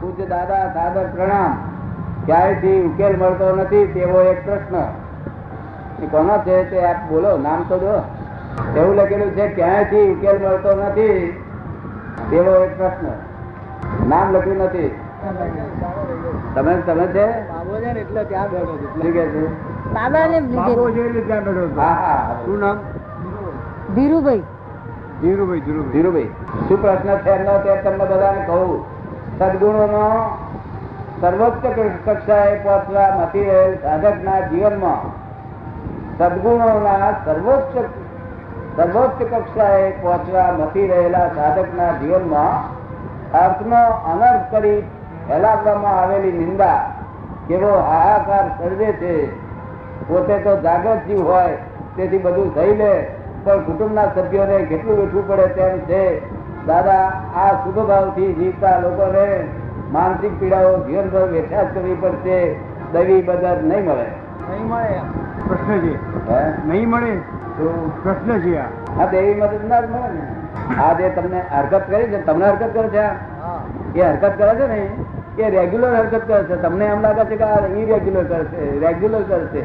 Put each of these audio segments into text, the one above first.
પૂજ્ય દાદા સાદર પ્રણામ. ક્યારેથી ઉકેલ મળતો નથી તેવો એક પ્રશ્ન. કોનો છે તે આપ બોલો નામ તો દો. એવું લખેલું છે ક્યાંયથી ઉકેલ મળતો નથી? તેવો એક પ્રશ્ન. નામ લખ્યું નથી. તમે તમે છે? એટલે ત્યાં બેઠો છું. કે છે? બાબાને બાબો છે એટલે ત્યાં બેઠો છું. હા હા. શું નામ? ધીરુભાઈ. ધીરુભાઈ ધીરુભાઈ. ધીરુભાઈ. શું પ્રશ્ન છે એમનો? તે તમને બધાને કહું. સદગુણોનો સર્વોચ્ચ કક્ષાએ પહોંચવા મથી રહેલ સાધકના જીવનમાં સદગુણોના સર્વોચ્ચ સર્વોચ્ચ કક્ષાએ પહોંચવા મથી રહેલા સાધકના જીવનમાં અર્થનો અનર્થ કરી ફેલાવવામાં આવેલી નિંદા કેવો હાહાકાર સર્જે છે, પોતે તો જાગૃત જીવ હોય, તેથી બધું થઈ લે, પણ કુટુંબના સભ્યોને કેટલું વેઠવું પડે તેમ છે દાદા આ શુભ ભાવથી જીવતા લોકોને માનસિક પીડાઓ જીવનભર વેઠા કરવી પડશે. દવી બદર નહીં મળે. નહીં મળે પ્રશ્ન છે હે? નહીં મળે? તો પ્રશ્ન છે આ દેવી મદદ ના જ મળે ને. આ જે તમને હરકત કરી છે તમને હરકત કરે છે એ હરકત કરે છે ને એ રેગ્યુલર હરકત કરે છે. તમને એમ લાગે છે કે આ ઇરેગ્યુલર કરશે રેગ્યુલર કરશે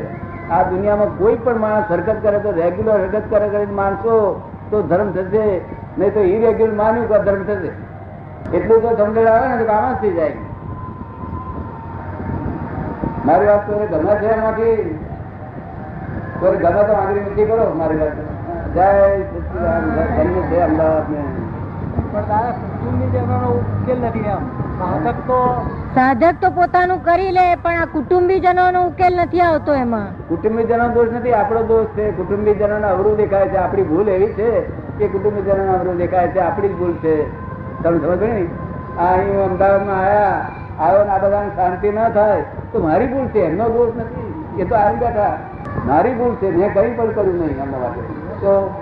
આ દુનિયામાં કોઈ પણ માણસ હરકત કરે તો રેગ્યુલર હરકત કરે કરીને માણસો તો ધર્મ થશે. નહીં તો ઇરેગ્યુલર માન્યું તો ધર્મ થશે. એટલું તો સમજણ આવે ને તો કામ જ થઈ જાય. મારી વાત તો ગમે છે એમાંથી કોઈ ગમે તો આગળ મીઠી કરો મારી વાત. જય સચિદાન છે અમદાવાદ નથી તો સાધક તો પોતાનું કરી લે પણ આ કુટુંબીજનો નો ઉકેલ નથી આવતો એમાં. કુટુંબીજનો દોષ નથી આપણો દોષ છે. કુટુંબીજનો અવરું દેખાય છે. આપણી ભૂલ એવી છે કે કુટુંબીજનો અવરું દેખાય છે, આપણી જ ભૂલ છે. તમે સમજ ને? આ અહીં અમદાવાદમાં આવ્યા આવ્યો ને આ બધાને શાંતિ ના થાય, તો મારી ભૂલ છે, એમનો દોષ નથી. એ તો આવી બેઠા. મારી ભૂલ છે, મેં કઈ પણ કર્યું નહીં એમના તો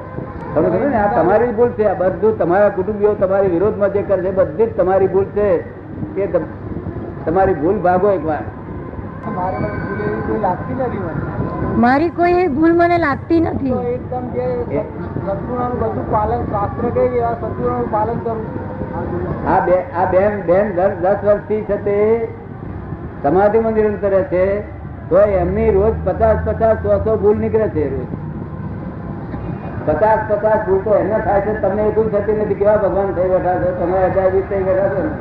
તમે સમજો ને? આ તમારી ભૂલ છે, આ બધું તમારા કુટુંબીઓ તમારી વિરોધમાં જે કરે છે, બધી જ તમારી ભૂલ છે. કે તમારી ભૂલ ભાગો એકવાર. મારે કોઈ લાગતી નથી મને? મારી કોઈ એવી ભૂલ મને લાગતી નથી. એકદમ જે બધું પાલન શાસ્ત્ર કહે છે સદગુણોનું પાલન કરું આ બે આ બેન બેન દસ દસ વર્ષથી છે તે સમાધિમાં નિરંતર રહે છે તો એમની રોજ પચાસ પચાસ સો સો ભૂલ નીકળે છે રોજ. પચાસ પચાસ ભૂલ તો એમને થાય છે તમને એ ભૂલ થતી નથી. કેવા ભગવાન થઈ બેઠા છો? તમે હજાર વીસ થઈ બેઠા છો ને?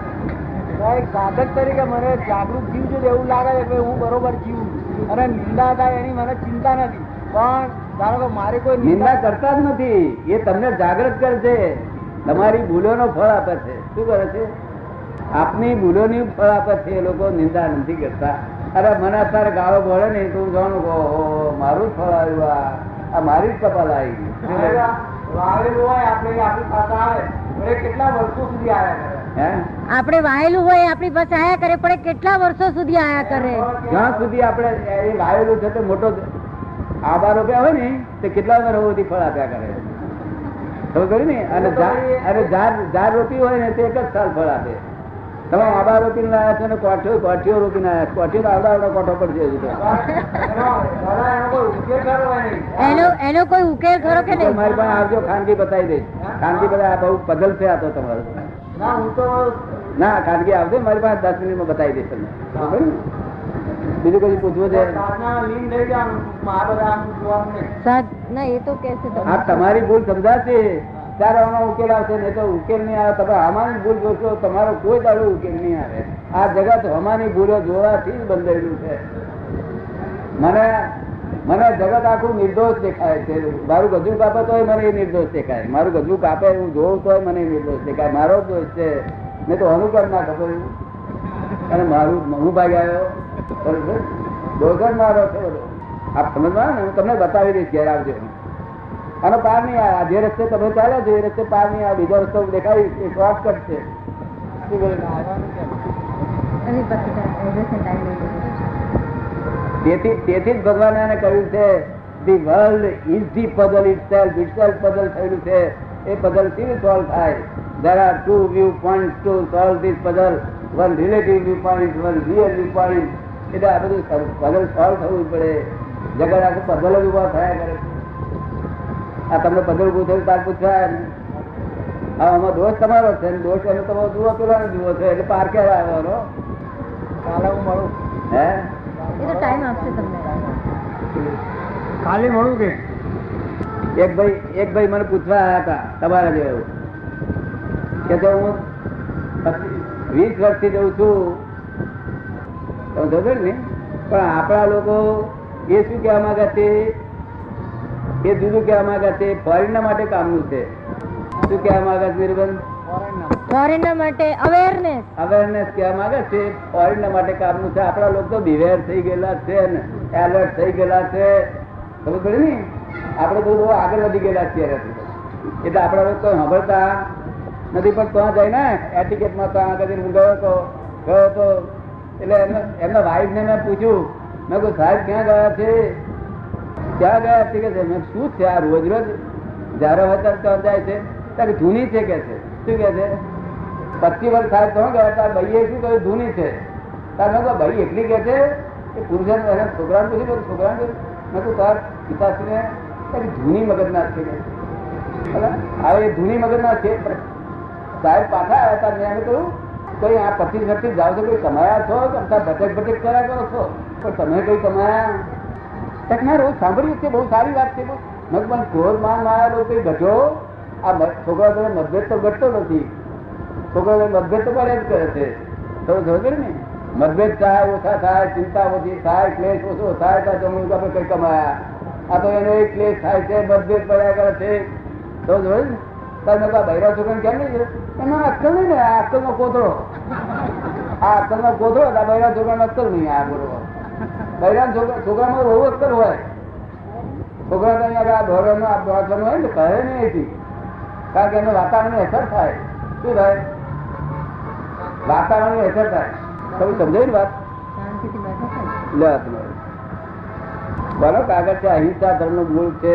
સાધક તરીકે મને જાગૃત જીવ છે એવું લાગે છે કે હું બરોબર જીવું અને નિંદા થાય એની મને ચિંતા નથી. પણ ધારો કે મારી કોઈ નિંદા કરતા જ નથી. એ તમને જાગૃત કરે છે તમારી ભૂલોનો ફળ આપે છે. શું કરે છે? આપની ભૂલોની ફળ આપે છે. એ લોકો નિંદા નથી કરતા. અરે મને અત્યારે ગાળો ભળે ને તું જાણું કે મારું જ ફળ આવ્યું આ. આ મારી જ કપાલ આવી ગઈ. વાવેલું હોય આપણે આપણી પાસે આવે. તો એ કેટલા વર્ષો સુધી આવ્યા કરે? હે? આપણે વાયેલું હોય આપણી પાસે આયા કરે પણ એ કેટલા વર્ષો સુધી આયા કરે? જ્યાં સુધી આપણે એ વાયેલું છે તો મોટો આભાર રૂપિયા હોય ને તે કેટલા વાર સુધી ફળ આપ્યા કરે? ખબર કર્યું ને? અને અને ઝાડ ઝાડ રોપી હોય ને તે એક જ સાલ ફળ આપે. તમે આબા રોપીને લાયા છો ને કોઠીઓ કોઠીઓ રોપીને આવ્યા કોઠીઓ તો આવડા આવડા કોઠો પડશે. એનો કોઈ ઉકેલ કરવો હોય નહીં એનો એનો કોઈ ઉકેલ ખરો કે નહીં? મારી પાસે આવજો ખાનગી બતાવી દઈશ ખાનગી બધા બહુ પધલ છે આ તો તમારો ના હું તો ના ખાનગી આવજો મારી પાસે દસ મિનિટમાં બતાવી દઈશ તમને? બીજું કઈ પૂછવું છે? તમારી ભૂલ સમજાશે. ત્યારે આનો ઉકેલ આવશે, નહીં તો ઉકેલ નહીં આવે. તમે અમારી ભૂલ જોશો, તમારો કોઈ દાડો ઉકેલ નહીં આવે. આ જગત અમારી ભૂલો જોવાથી જ બંધાયેલું છે. મને મને જગત આખું નિર્દોષ દેખાય છે. મારું ગજુ કાપે તોય મને એ નિર્દોષ દેખાય. મારું ગજુ કાપે હું જોઉં તોય મને નિર્દોષ દેખાય. મારો દોષ છે. મેં તો અનુકર ના ખબર અને મારું, હું ભાઈ આવ્યો. દોષ જ મારો છે આપ સમજવા ને? હું તમને બતાવી દઈશ, ઘેર આવજો. અને પાર નહીં આવે. જે રસ્તે તમે ચાલ્યા છો એ રસ્તે પાર નહીં આવે. બીજો રસ્તો દેખાય એ શોર્ટકટ છે તેથી તેથી જ ભગવાને એને કહ્યું છે the world is the puzzle itself itself puzzle થયેલું છે? એ પઝલ કેવી સોલ્વ થાય? There are two viewpoint to solve this puzzle one relative viewpoint one real viewpoint એટલે આ બધું પઝલ સોલ્વ થવું પડે. જગત આખું પઝલ જ ઊભા થયા કરે. આ તમને પઝલ ઉભું થયું તાર પૂછવા હા આમાં દોષ તમારો છે દોષ એનો તમારો જુઓ પેલા જુઓ છો એટલે પારકે આવવાનો કાલે હું મળું. હે? એ તો ટાઈમ આપશે તમને. કાલે મળું કે? એક ભાઈ એક ભાઈ મને પૂછવા આવ્યા હતા તમારા જેવું. કે તો હું વીસ વર્ષથી જઉં છું. તમે જોશો ને પણ આપણા લોકો એ શું કહેવા માંગે છે? એ જુદું કહેવા માંગે છે ફોરેનના માટે કામનું છે. શું કહેવા માંગે છે નિર્બંધ ફોરેનના માટે અવેરનેસ અવેરનેસ કહેવા માંગે છે ફોરેનના માટે કામનું છે. આપણા લોકો તો બિવેર થઈ ગયેલા છે ને એલર્ટ થઈ ગયેલા છે. ખબર પડે ને? આપણે તો બહુ આગળ વધી ગયેલા છીએ એટલે આપણા લોકો સાંભળતા નથી પણ ત્યાં જાય ને એટિકેટમાં ત્યાં આગળ હું ગયો તો ગયો તો. એટલે એમને એમના વાઈફને મેં પૂછ્યું મેં કહ્યું સાહેબ ક્યાં ગયા છે? ક્યાં ગયા છે કે છે શું છે આ રોજ રોજ? જ્યારે ત્યાં જાય છે. ત્યારે જૂની છે કે છે? શું કે છે? પચીસ વર્ષ સાહેબ તો ગયા તાર ભાઈએ શું કહ્યું? જૂની છે. તાર મેં ભાઈ એટલી કે છે કે પુરુષ છોકરાને પૂછ્યું છોકરાને. મેં કહ્યું તાર પિતાશ્રીને તારી જૂની મગજના છે કે ભલા, હવે જૂની મગજના છે સાહેબ પાછા આવ્યા હતા મેં કહ્યું કોઈ આ પચીસ વર્ષથી જાઓ છો કોઈ કમાયા છો? અમથા ભટક ભટક કર્યા કરો છો? પણ તમે કઈ કમાયા? તક ના રોજ સાંભળ્યું છે બહુ સારી વાત છે મેં ઘોર પણ માન માયા કઈ ઘટો આ છોકરા તમે મતભેદ તો ઘટતો નથી. છોકરા મતભેદ તો પડે જ કરે છે. તો સમજો ને? મતભેદ થાય, ઓછા થાય, ચિંતા ઓછી થાય, ક્લેશ ઓછો થાય, તો જમવું આપણે કઈ કમાયા. આ તો એનો ક્લેશ થાય છે, મતભેદ પડ્યા કરે છે. તો જોયું ને? તમે કહો બૈરા છોકરા કેમ નહીં? એમાં અક્કલ નહીં ને, આ અક્કલ નો કોતરો આ અક્કલ નો આ બૈરા છોકરાનો અક્કલ નહીં, આ બરોબર બૈરા છોકરા છોકરામાં બહુ અક્કર હોય. છોકરા તો અહીંયા આ ધોરણ આ ધોરણ હોય ને કહે નહીં એથી કારણ કે એનું વાતાવરણની અસર થાય. શું થાય? વાતાવરણની અસર થાય. તમે સમજાય ને વાત? લે બોલો કાગળ છે અહિંસા ધર્મનું મૂળ છે.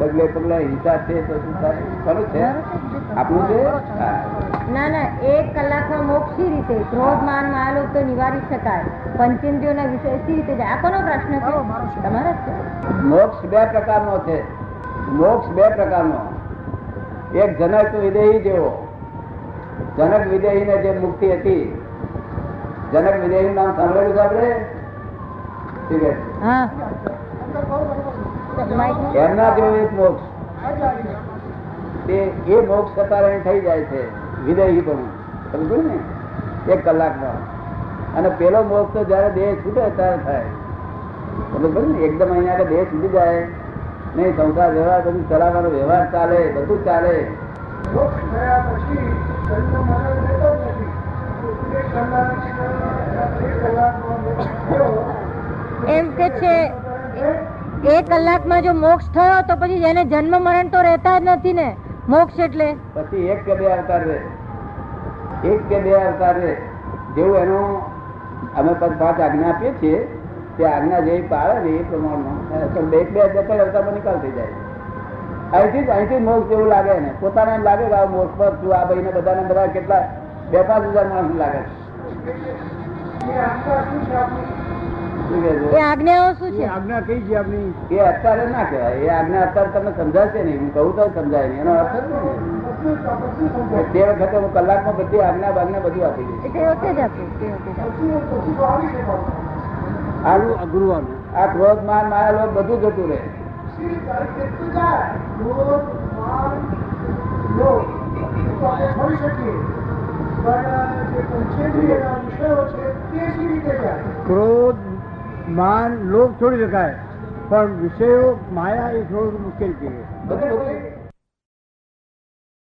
ડગલે પગલે હિંસા છે તો શું થાય? ખરું છે? આપણું છે? ના ના એક કલાકમાં મોક્ષ રીતે ક્રોધ માન માયાલોભ તો નિવારી શકાય. પંચેન્દ્રિયોના વિષય સી રીતે આ કોનો પ્રશ્ન છે? તમારો છે. મોક્ષ બે પ્રકારનો છે. મોક્ષ બે પ્રકારનો. એક જનક વિદેહી જેવો. જનક વિદેહી ને જે મુક્તિ હતી. જનક વિદેહી નામ સાંભળેલું છે આપણે? ઠીક છે. હા. એમના જેવો એક મોક્ષ. તે એ મોક્ષ કરતા થઈ જાય છે વિદેહી પણ સમજો ને? એક કલાકમાં. અને પેલો મોક્ષ તો જયારે દેહ છૂટે ત્યારે થાય. સમજ ને? એકદમ અહીંયા આગળ દેહ છૂટી જાય. નહીં સંસાર વ્યવહાર બધું ચલાવવાનો વ્યવહાર ચાલે બધું ચાલે. મોક્ષ થયા પછી એમ કે છે કલાકમાં જો મોક્ષ થયો તો પછી એને જન્મ મરણ તો રહેતા જ નથી ને. મોક્ષ એટલે? પછી એક કે બે અવતાર રે. એક કે બે અવતાર રે. જેવું એનું અમે પાંચ આજ્ઞા આપીએ છીએ તે આજ્ઞા જેવી પાળે ને એ પ્રમાણમાં. બે બે જતા અવતારમાં નિકાલ થઈ જાય. અહીંથી અહીંથી મોક્ષ જેવું લાગે ને. પોતાને એમ લાગે કે આ મોક્ષ પર છું, આ ભાઈને બધાને બધા કેટલા બે પાંચ હજાર માણસ લાગે છે. એ શું છે? આજ્ઞાઓ શું આજ્ઞા કઈ છે આપની? એ અત્યારે ના કહેવાય. એ આજ્ઞા અત્યારે તમને સમજાશે નહીં. હું કહું તો સમજાય નહીં. એનો અર્થ જ તે વખતે હું કલાકમાં બધી આજ્ઞા બાજ્ઞા બધું આપી દઈશ તે વખતે જ. આનું અઘરું આ ક્રોધ માન માયા લોભ બધું જતું રહે. જાય માન લોભ છોડી શકાય પણ વિષયો માયા એ થોડું મુશ્કેલ છે.